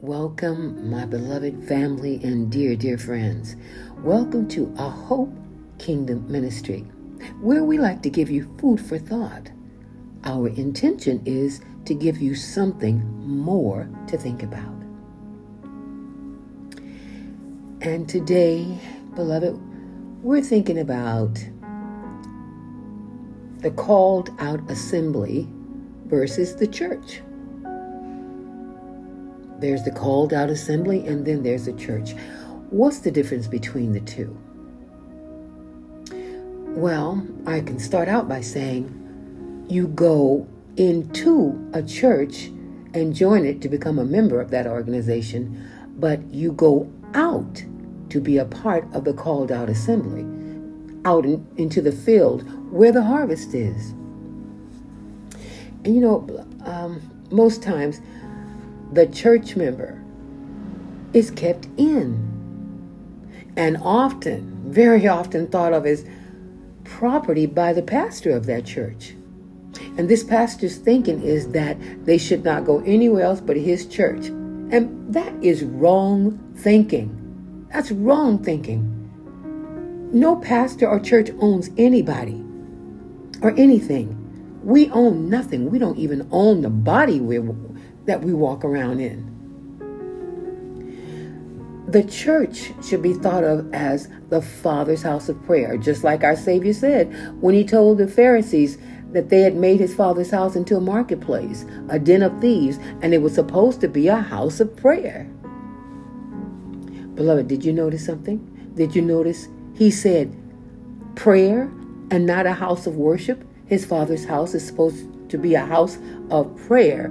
Welcome, my beloved family and dear, dear friends. Welcome to A Hope Kingdom Ministry, where we like to give you food for thought. Our intention is to give you something more to think about. And today, beloved, we're thinking about the called out assembly versus the church. There's the called out assembly, and then there's the church. What's the difference between the two? Well, I can start out by saying you go into a church and join it to become a member of that organization, but you go out to be a part of the called out assembly, out in, into the field where the harvest is. And you know, um, most times the church member is kept in and often, very often thought of as property by the pastor of that church. And this pastor's thinking is that they should not go anywhere else but his church. And that is wrong thinking. That's wrong thinking. No pastor or church owns anybody or anything. We own nothing. We don't even own the body we that we walk around in. The church should be thought of as the Father's house of prayer, just like our Savior said when he told the Pharisees that they had made his Father's house into a marketplace, a den of thieves, and it was supposed to be a house of prayer. Beloved, did you notice something? Did you notice he said prayer and not a house of worship? His Father's house is supposed to be a house of prayer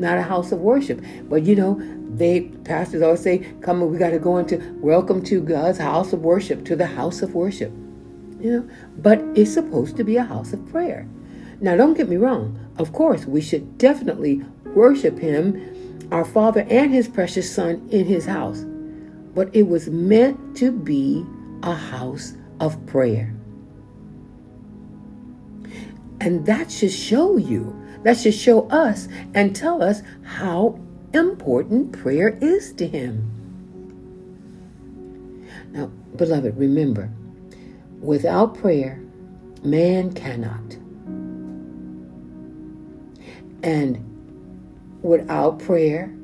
not a house of worship. But you know, they pastors always say, "Come, we got to go into welcome to God's house of worship, to the house of worship." You know, but it's supposed to be a house of prayer. Now, don't get me wrong. Of course, we should definitely worship Him, our Father, and His precious Son in His house. But it was meant to be a house of prayer. And that should show you that should show us and tell us how important prayer is to Him. Now, beloved, remember, without prayer, man cannot. And without prayer,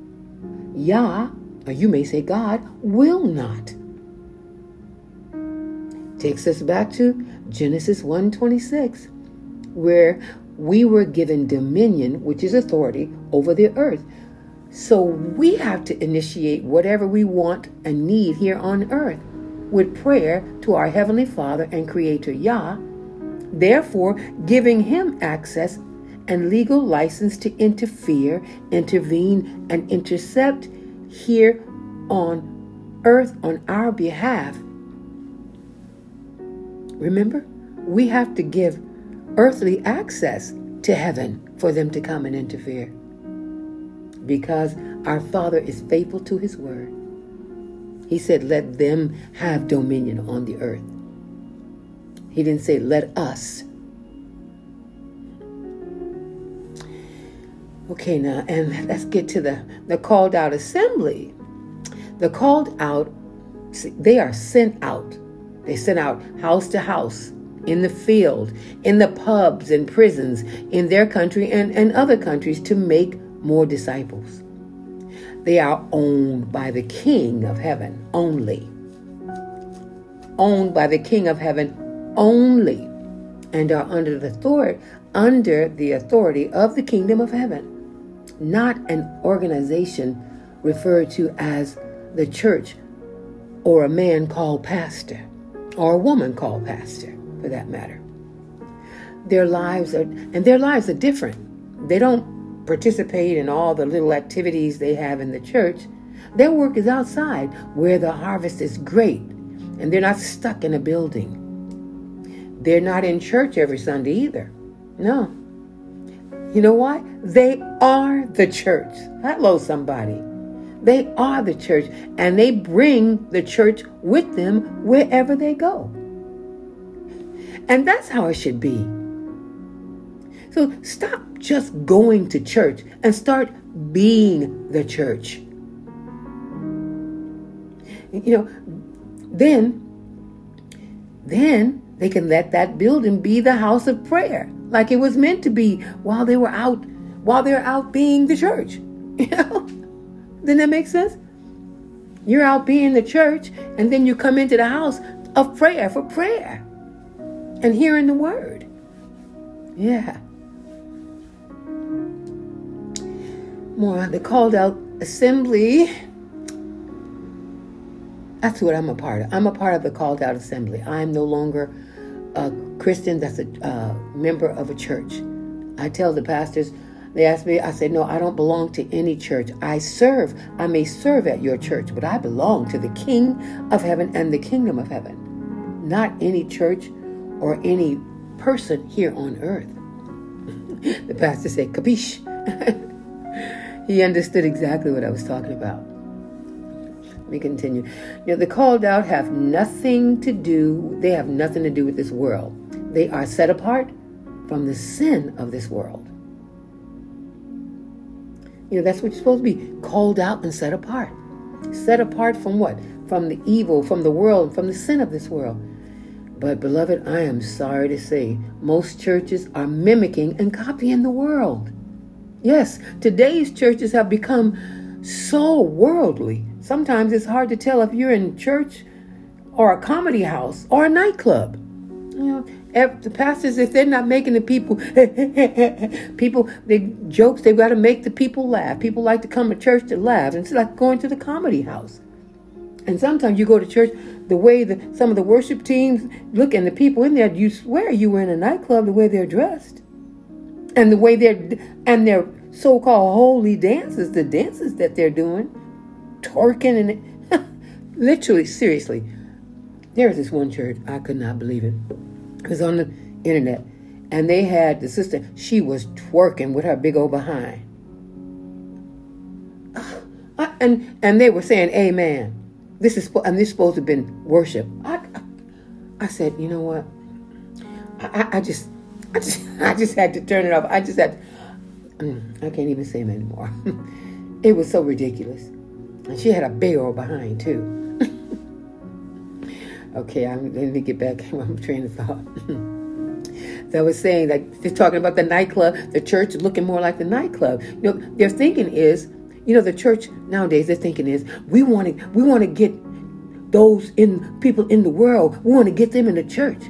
Yah, or you may say God, will not. Takes us back to Genesis 1:26, where we were given dominion, which is authority, over the earth. So we have to initiate whatever we want and need here on earth with prayer to our Heavenly Father and Creator Yah, therefore giving Him access and legal license to interfere, intervene, and intercept here on earth on our behalf. Remember, we have to give earthly access to heaven for them to come and interfere. Because our Father is faithful to His word. He said, Let them have dominion on the earth. He didn't say, Let us. Okay, now, and let's get to the, the called out assembly. The called out, they are sent out. They sent out house to house in the field, in the pubs and prisons in their country and, and other countries to make more disciples. They are owned by the King of heaven only. Owned by the King of heaven only and are under the authority under the authority of the kingdom of heaven, not an organization referred to as the church or a man called pastor or a woman called pastor for that matter. Their lives are, and their lives are different. They don't participate in all the little activities they have in the church. Their work is outside where the harvest is great, and they're not stuck in a building. They're not in church every Sunday either. No. You know why? They are the church. Hello, somebody. They are the church, and they bring the church with them wherever they go. And that's how it should be. So stop just going to church and start being the church. you know, then, then they can let that building be the house of prayer, like it was meant to be while they were out, while they're out being the church. You know, doesn't that make sense? You're out being the church, and then you come into the house of prayer for prayer and hearing the word. Yeah. More the called out assembly. That's what I'm a part of. I'm a part of the called out assembly. I'm no longer a Christian that's a uh, member of a church. I tell the pastors, they ask me, I say, no, I don't belong to any church. I serve. I may serve at your church, but I belong to the King of heaven and the kingdom of heaven, not any church or any person here on earth. the pastor said, capiche. he understood exactly what I was talking about. Let me continue. You know, the called out have nothing to do, they have nothing to do with this world. They are set apart from the sin of this world. You know, that's what you're supposed to be called out and set apart. Set apart from what? From the evil, from the world, from the sin of this world. But, beloved, I am sorry to say most churches are mimicking and copying the world. Yes, today's churches have become so worldly. Sometimes it's hard to tell if you're in church or a comedy house or a nightclub. You know, the pastors, if they're not making the people, people, the jokes, they've got to make the people laugh. People like to come to church to laugh. It's like going to the comedy house. And sometimes you go to church, the way that some of the worship teams look and the people in there, you swear you were in a nightclub the way they're dressed. And the way they're, and their so-called holy dances, the dances that they're doing, twerking and literally, seriously. There was this one church, I could not believe it. It was on the internet. And they had the sister, she was twerking with her big old behind. And and they were saying, Amen. This is and this is supposed to have been worship. I, I said, you know what? I, I just I just I just had to turn it off. I just had to, mm, I can't even say it anymore. it was so ridiculous. And she had a old behind too. Okay, I'm, let me get back I'm train of thought. I was saying, like, they're talking about the nightclub, the church looking more like the nightclub. You know, their thinking is, you know, the church nowadays, their thinking is, we want to, we want to get those in people in the world, we want to get them in the church.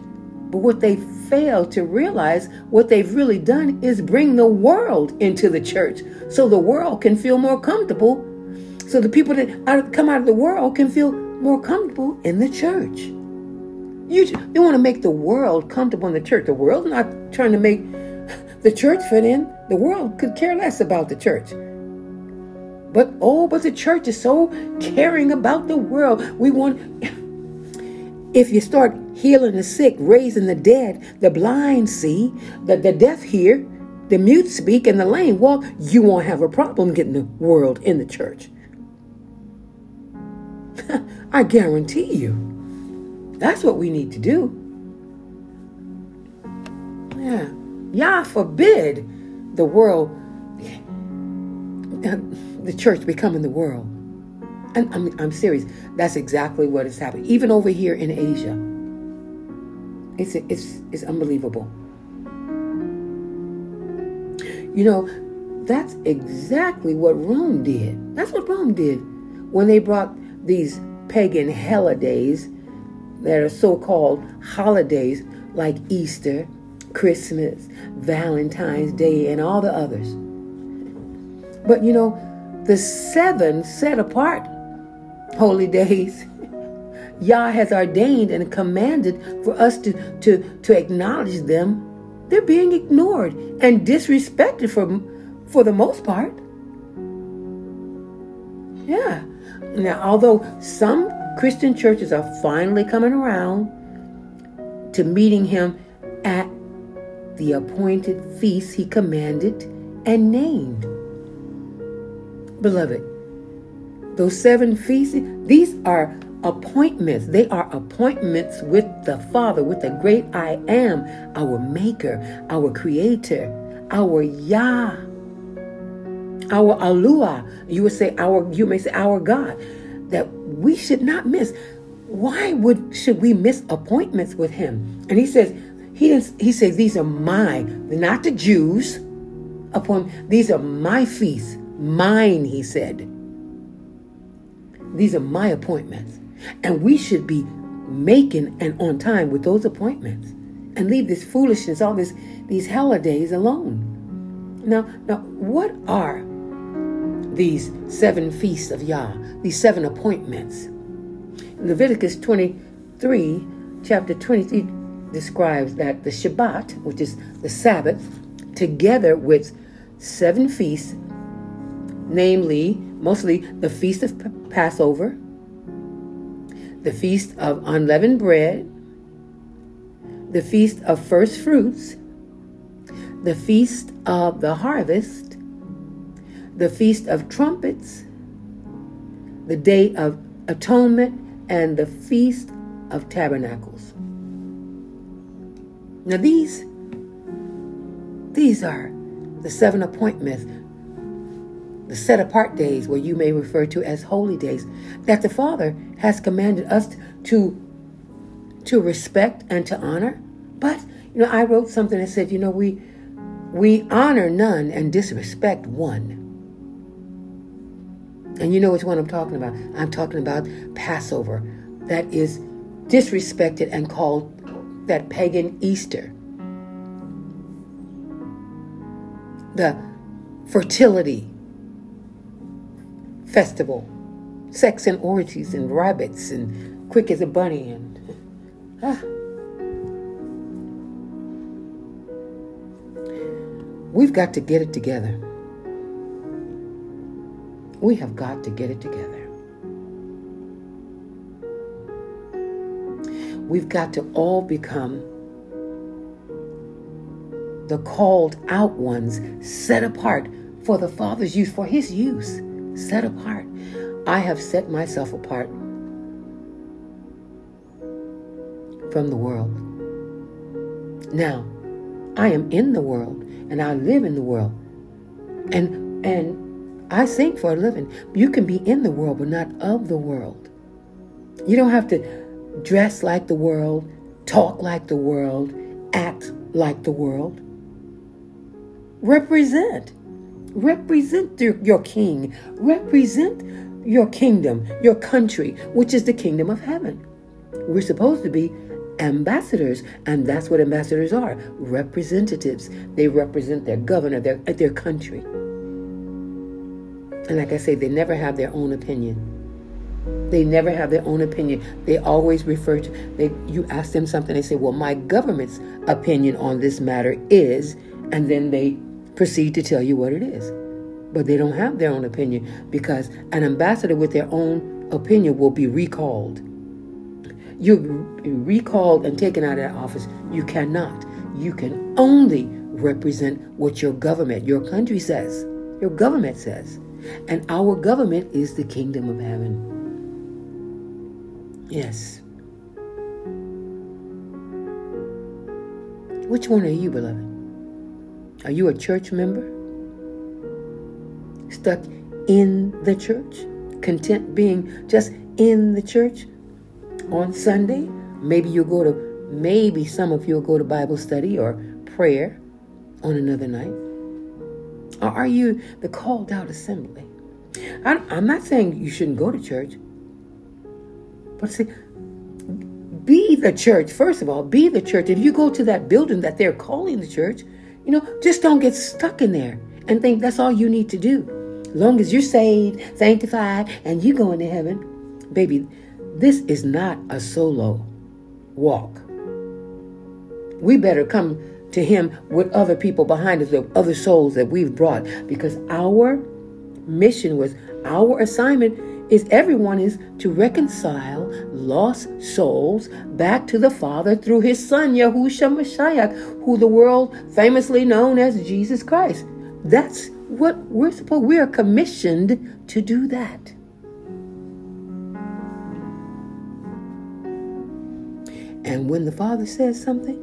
But what they fail to realize, what they've really done is bring the world into the church so the world can feel more comfortable. So the people that come out of the world can feel more comfortable in the church. You, you want to make the world comfortable in the church. The world's not trying to make the church fit in. The world could care less about the church. But oh, but the church is so caring about the world. We want, if you start healing the sick, raising the dead, the blind see, the, the deaf hear, the mute speak, and the lame walk, you won't have a problem getting the world in the church. I guarantee you. That's what we need to do. Yeah. Yah forbid the world, the church becoming the world. And I'm, I'm serious. That's exactly what is happening. Even over here in Asia. It's, it's, it's unbelievable. You know, that's exactly what Rome did. That's what Rome did when they brought these pagan holidays that are so called holidays like Easter, Christmas, Valentine's Day, and all the others. But you know, the seven set apart holy days, Yah has ordained and commanded for us to, to, to acknowledge them. They're being ignored and disrespected for, for the most part. Yeah. Now, although some Christian churches are finally coming around to meeting him at the appointed feast he commanded and named. Beloved, those seven feasts, these are appointments. They are appointments with the Father, with the great I am, our Maker, our Creator, our Yah, our Alua. You would say our, you may say our God that we should not miss. Why would should we miss appointments with him? And he says, he didn't, he says these are my, not the Jews. Upon these are my feasts, mine, he said. These are my appointments. And we should be making and on time with those appointments and leave this foolishness, all this these holidays alone. Now, now what are these seven feasts of Yah, these seven appointments? Leviticus 23, chapter 23 describes that the Shabbat, which is the Sabbath, together with seven feasts, namely, mostly the Feast of Passover, the Feast of Unleavened Bread, the Feast of First Fruits, the Feast of the Harvest, the Feast of Trumpets, the Day of Atonement, and the Feast of Tabernacles. Now these these are the seven appointments, the set apart days where you may refer to as holy days that the Father has commanded us to to respect and to honor. But you know, I wrote something that said, you know, we we honor none and disrespect one. And you know which one I'm talking about. I'm talking about Passover that is disrespected and called that pagan Easter. The fertility festival, sex and orgies and rabbits and quick as a bunny and ah. We've got to get it together. We have got to get it together. We've got to all become the called out ones, set apart for the Father's use, for His use, set apart. I have set myself apart from the world. Now, I am in the world and I live in the world. And and I sing for a living. You can be in the world but not of the world. You don't have to dress like the world, talk like the world, act like the world. Represent. Represent your king. Represent your kingdom, your country, which is the kingdom of heaven. We're supposed to be ambassadors, and that's what ambassadors are representatives. They represent their governor, their, their country. And like I say, they never have their own opinion. They never have their own opinion. They always refer to they you ask them something, they say, Well, my government's opinion on this matter is, and then they proceed to tell you what it is. But they don't have their own opinion because an ambassador with their own opinion will be recalled. You're recalled and taken out of that office. You cannot. You can only represent what your government, your country says, your government says. And our government is the kingdom of heaven. Yes. Which one are you, beloved? Are you a church member? Stuck in the church? Content being just in the church on Sunday? Maybe you'll go to, maybe some of you will go to Bible study or prayer on another night. Or are you the called out assembly? I'm not saying you shouldn't go to church. But see, be the church, first of all, be the church. If you go to that building that they're calling the church, you know, just don't get stuck in there and think that's all you need to do. As long as you're saved, sanctified, and you go into heaven, baby, this is not a solo walk. We better come to Him with other people behind us, the other souls that we've brought, because our mission was our assignment is everyone is to reconcile lost souls back to the Father through his Son, Yahushua Mashiach, who the world famously known as Jesus Christ. That's what we're supposed we are commissioned to do that. And when the Father says something,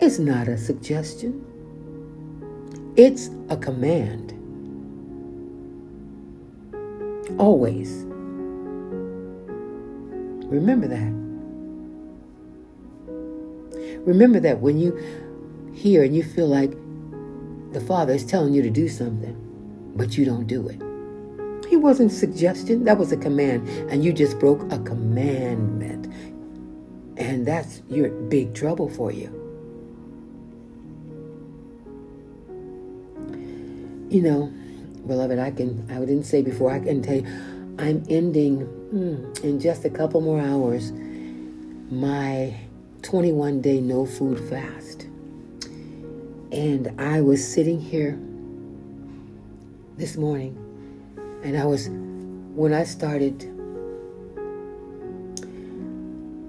it's not a suggestion. It's a command. Always. Remember that. Remember that when you hear and you feel like the Father is telling you to do something, but you don't do it. He wasn't suggesting, that was a command, and you just broke a commandment. And that's your big trouble for you. You know, beloved, I can I didn't say before, I can tell you, I'm ending mm, in just a couple more hours my 21 day no food fast. And I was sitting here this morning, and I was, when I started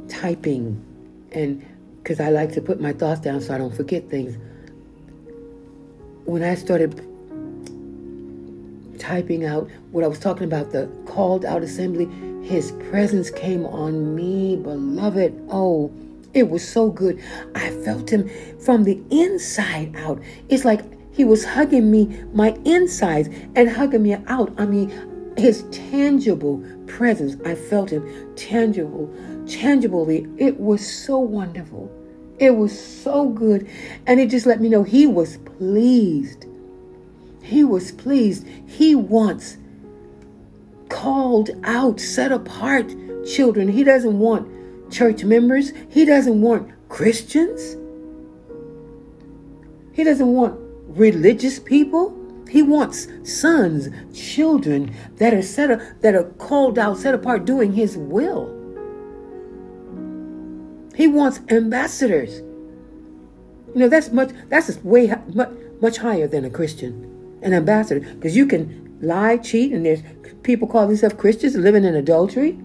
typing, and because I like to put my thoughts down so I don't forget things, when I started typing out what I was talking about, the called out assembly, his presence came on me, beloved. Oh, it was so good. I felt him from the inside out. It's like he was hugging me, my insides, and hugging me out. I mean, his tangible presence. I felt him tangible, tangibly. It was so wonderful. It was so good. And it just let me know he was pleased. He was pleased. He wants called out, set apart children. He doesn't want church members. He doesn't want Christians. He doesn't want religious people. He wants sons, children that are set up, that are called out, set apart, doing His will. He wants ambassadors. You know that's much. That's way much much higher than a Christian, an ambassador, because you can lie, cheat, and there's people call themselves Christians living in adultery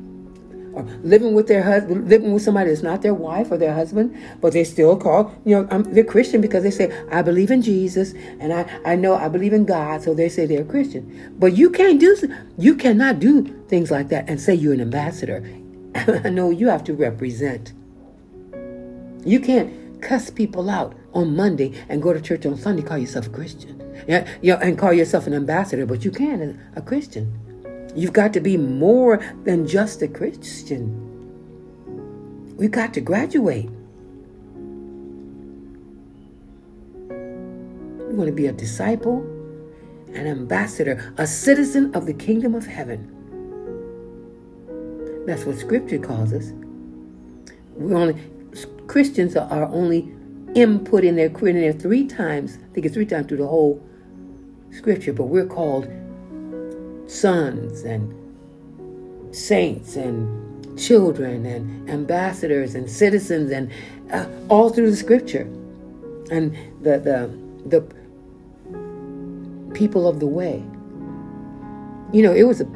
or living with their husband, living with somebody that's not their wife or their husband, but they still call, you know, um, they're Christian because they say, I believe in Jesus and I, I know I believe in God, so they say they're Christian. But you can't do, you cannot do things like that and say you're an ambassador. no, you have to represent. You can't cuss people out on Monday and go to church on Sunday, call yourself a Christian. Yeah, yeah, and call yourself an ambassador, but you can a Christian. You've got to be more than just a Christian. We've got to graduate. We want to be a disciple, an ambassador, a citizen of the kingdom of heaven. That's what Scripture calls us. We only Christians are only input in there, in there three times. I think it's three times through the whole Scripture, but we're called sons and saints and children and ambassadors and citizens and uh, all through the scripture. And the the the people of the way. You know it was a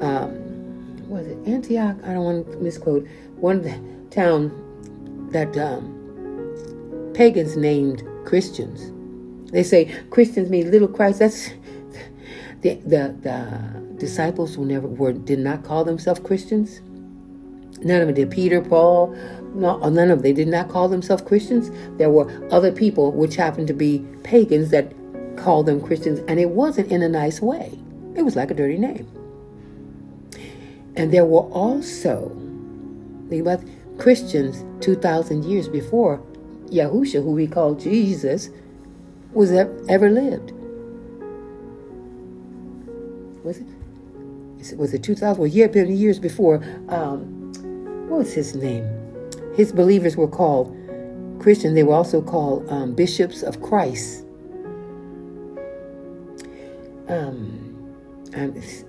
um, was it antioch? I don't want to misquote. One the town that um, pagans named christians they say christians mean little christ that's the, the, the disciples who never were did not call themselves Christians. None of them did. Peter, Paul, no, uh, none of them. They did not call themselves Christians. There were other people, which happened to be pagans, that called them Christians, and it wasn't in a nice way. It was like a dirty name. And there were also, think about Christians 2,000 years before Yahusha, who we call Jesus, was ever lived. Was it? Was it 2000? Well, yeah, been years before. Um, what was his name? His believers were called Christian. They were also called um, bishops of Christ. Um,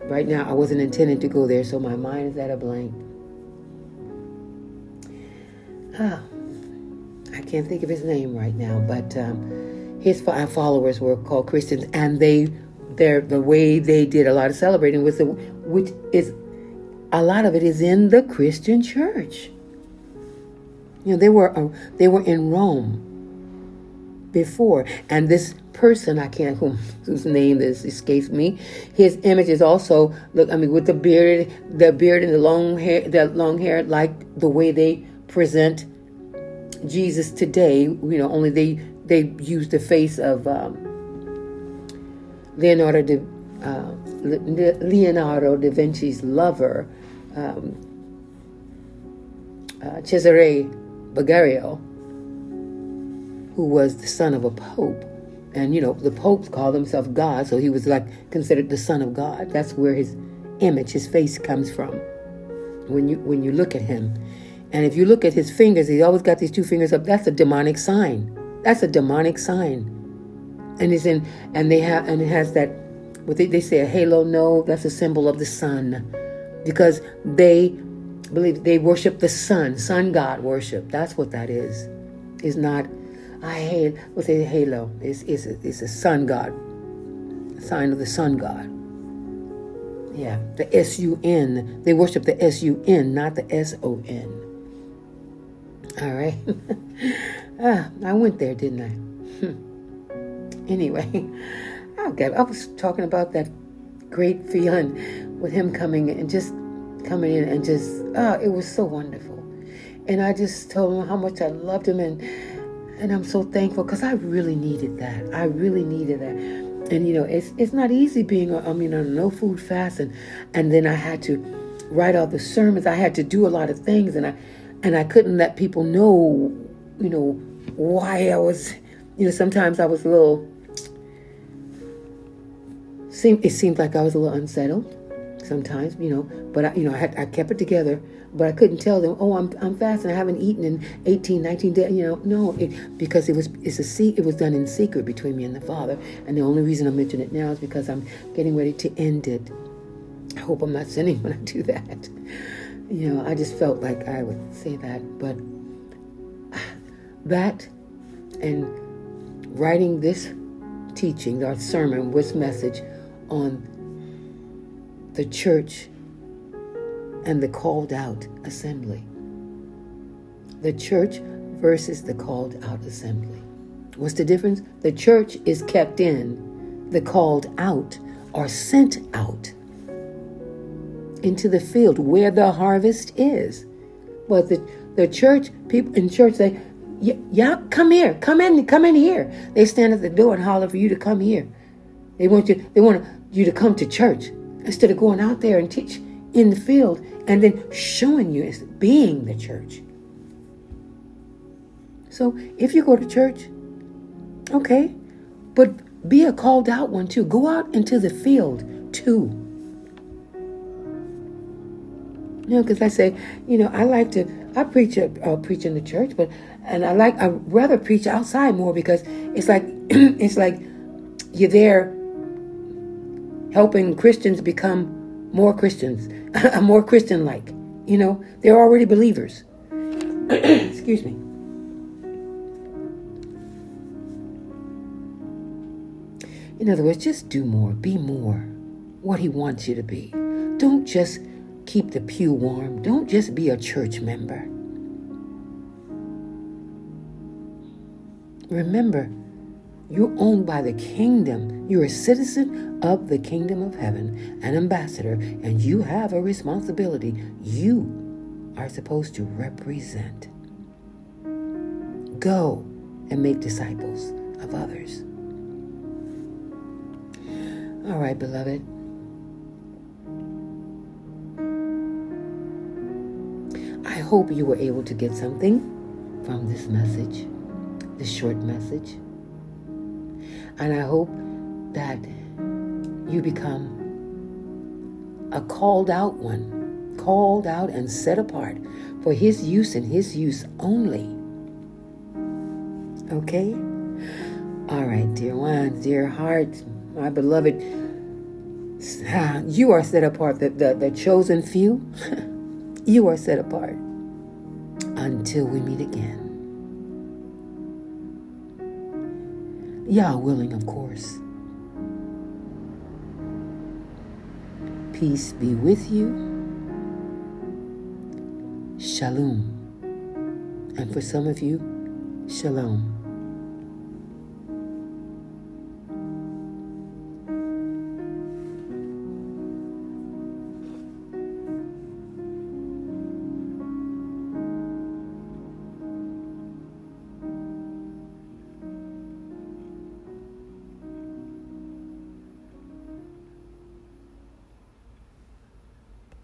right now, I wasn't intending to go there, so my mind is at a blank. Ah, can't think of his name right now, but um, his followers were called Christians, and they their the way they did a lot of celebrating was the which is a lot of it is in the Christian church. You know, they were uh, they were in Rome before, and this person I can't whom, whose name this escapes me. His image is also look. I mean, with the beard, the beard and the long hair, the long hair, like the way they present Jesus today. You know, only they they use the face of. Um, Leonardo da, uh, Leonardo da Vinci's lover, um, uh, Cesare Borgia, who was the son of a pope. And, you know, the popes called themselves God, so he was like considered the son of God. That's where his image, his face comes from when you when you look at him. And if you look at his fingers, he's always got these two fingers up. That's a demonic sign. That's a demonic sign. And it's in and they have and it has that what they, they say a halo no, that's a symbol of the sun. Because they believe they worship the sun, sun god worship. That's what that is. Is not I hate what's a halo. It's, it's, a, it's a sun god. Sign of the sun god. Yeah, the S U N. They worship the S U N, not the S O N. All right. ah, I went there, didn't I? Hmm. Anyway, okay, I was talking about that great feeling with him coming and just coming in and just, ah, it was so wonderful. And I just told him how much I loved him and and I'm so thankful because I really needed that. I really needed that and you know it's it's not easy being I mean on a no food fast and and then I had to write all the sermons I had to do a lot of things and I and I couldn't let people know you know why I was you know sometimes I was a little seemed it seemed like I was a little unsettled sometimes you know but I, you know I had I kept it together but I couldn't tell them, oh, I'm, I'm fasting. I haven't eaten in 18, 19 days. You know, no, it, because it was it's a se- it was done in secret between me and the Father. And the only reason I mention it now is because I'm getting ready to end it. I hope I'm not sinning when I do that. You know, I just felt like I would say that, but that and writing this teaching, our sermon, this message on the church and the called out assembly. The church versus the called out assembly. What's the difference? The church is kept in, the called out are sent out into the field where the harvest is. But the, the church, people in church say, yeah, come here, come in, come in here. They stand at the door and holler for you to come here. They want you, they want you to come to church instead of going out there and teach in the field and then showing you as being the church. So if you go to church, okay, but be a called out one too. Go out into the field too. You know, because I say, you know, I like to, I preach, uh, preach in the church, but, and I like, I rather preach outside more because it's like, it's like you're there helping Christians become more Christians, more Christian like. You know, they're already believers. Excuse me. In other words, just do more, be more what He wants you to be. Don't just keep the pew warm, don't just be a church member. Remember, you're owned by the kingdom. You're a citizen of the kingdom of heaven, an ambassador, and you have a responsibility. You are supposed to represent. Go and make disciples of others. All right, beloved. Hope you were able to get something from this message, this short message. And I hope that you become a called out one, called out and set apart for His use and His use only. Okay? All right, dear ones, dear hearts, my beloved, you are set apart, the, the, the chosen few. you are set apart until we meet again. Yah willing, of course. Peace be with you. Shalom. And for some of you, shalom.